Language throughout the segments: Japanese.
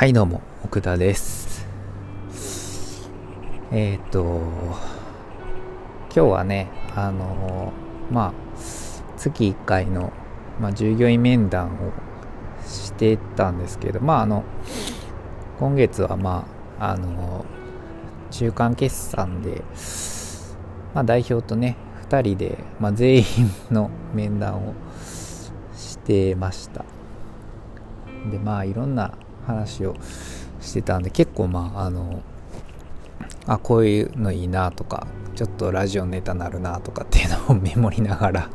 はいどうも奥田です。えっ、ー、と今日はねあのまあ月1回の、まあ、従業員面談をしてたんですけどまああの今月はまああの中間決算で、まあ、代表とね2人で、まあ、全員の面談をしてました。でまあいろんな話をしてたんで結構まああのあこういうのいいなとかちょっとラジオネタなるなとかっていうのを メモりながら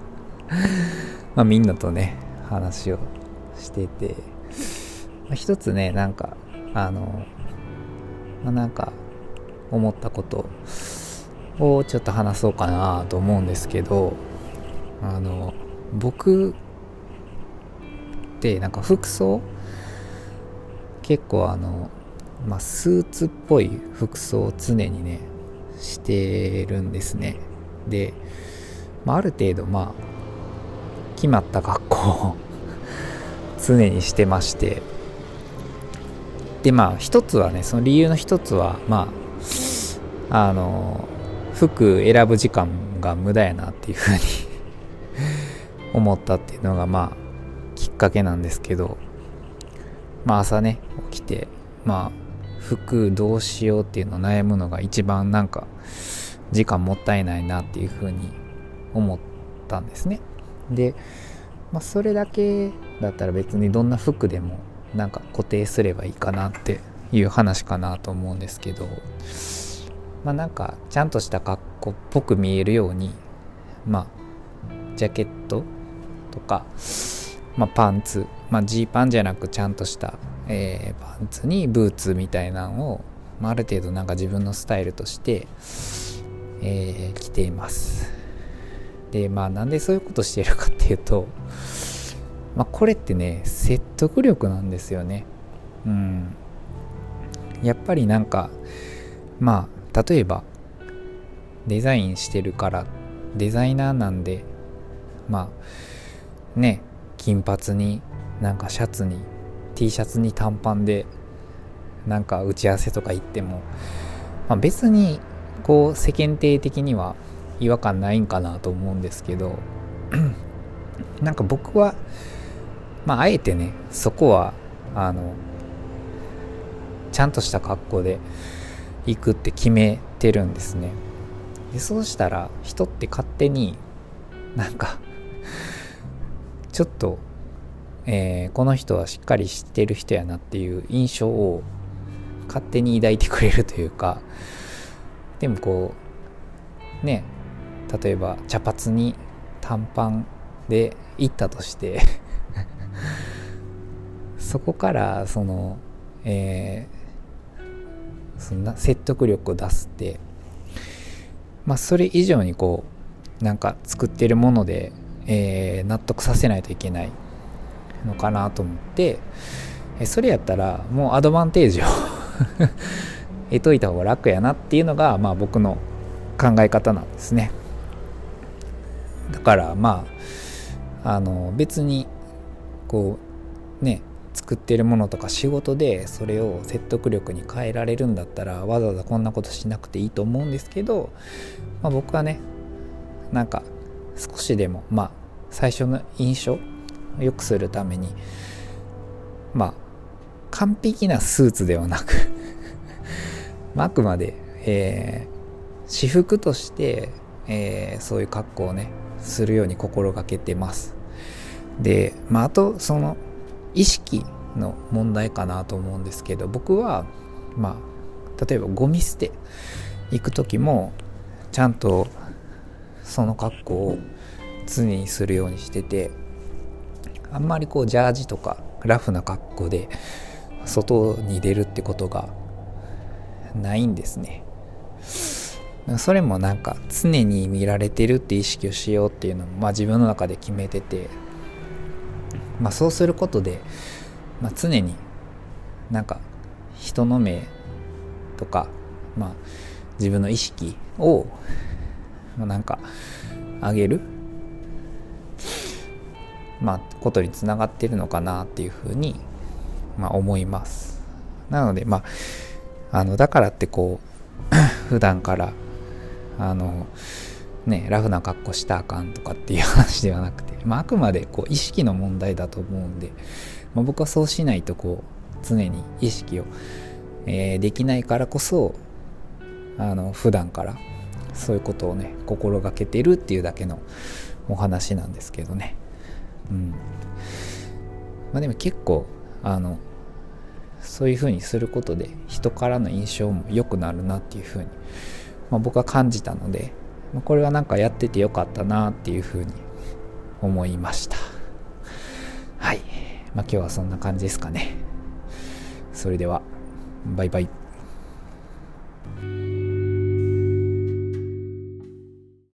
まあみんなとね話をしてて、まあ、一つねなんかあの、まあ、なんか思ったことをちょっと話そうかなと思うんですけどあの僕ってなんか服装結構あの、まあ、スーツっぽい服装を常にねしてるんですね。で、まあ、ある程度まあ決まった格好を 常にしてまして。でまあ一つはねその理由の一つはまああの服選ぶ時間が無駄やなっていうふうに 思ったっていうのがまあきっかけなんですけど。まあ朝ね起きてまあ服どうしようっていうのを悩むのが一番なんか時間もったいないなっていうふうに思ったんですね。で、まあ、それだけだったら別にどんな服でもなんか固定すればいいかなっていう話かなと思うんですけどまあなんかちゃんとした格好っぽく見えるようにまあジャケットとかまあ、パンツ、まあ、ジーパンじゃなくちゃんとした、えー、パンツにブーツみたいなのを、まあ、ある程度なんか自分のスタイルとして、えー、着ています。でまあなんでそういうことしてるかっていうと、まあ、これってね説得力なんですよね。うん。やっぱりなんかまあ例えばデザインしてるからデザイナーなんでまあね金髪になんかシャツに T シャツに短パンでなんか打ち合わせとか行っても、まあ、別にこう世間体的には違和感ないんかなと思うんですけど なんか僕はまああえてねそこはあのちゃんとした格好で行くって決めてるんですね。でそうしたら人って勝手になんかちょっと、えー、この人はしっかり知ってる人やなっていう印象を勝手に抱いてくれるというかでもこうね例えば茶髪に短パンで行ったとして そこからその、えー、そんな説得力を出すってまあそれ以上にこうなんか作ってるものでえー、納得させないといけないのかなと思ってえそれやったらもうアドバンテージを 得といた方が楽やなっていうのが、まあ、僕の考え方なんですね。だからまああの別にこうね作ってるものとか仕事でそれを説得力に変えられるんだったらわざわざこんなことしなくていいと思うんですけど、まあ、僕はねなんか少しでもまあ最初の印象を良くするためにまあ完璧なスーツではなく あくまで、えー、私服として、えー、そういう格好をねするように心がけてます。でまああとその意識の問題かなと思うんですけど僕はまあ例えばゴミ捨て行く時もちゃんとその格好を常にするようにしててあんまりこうジャージとかラフな格好で外に出るってことがないんですね。それもなんか常に見られてるって意識をしようっていうのもまあ自分の中で決めててまあそうすることで、まあ、常になんか人の目とかまあ自分の意識をなんか上げる？まあことにつながってるのかなっていうふうに、まあ、思います。なのでまああのだからってこう 普段からあのねラフな格好したあかんとかっていう話ではなくて、まあ、あくまでこう意識の問題だと思うんで、まあ、僕はそうしないとこう常に意識を、えー、できないからこそあの普段からそういうことをね心がけてるっていうだけのお話なんですけどね。うん。まあでも結構あのそういうふうにすることで人からの印象も良くなるなっていうふうに、まあ、僕は感じたので、まあ、これはなんかやっててよかったなっていうふうに思いました。はい、まあ、今日はそんな感じですかね。それではバイバイ。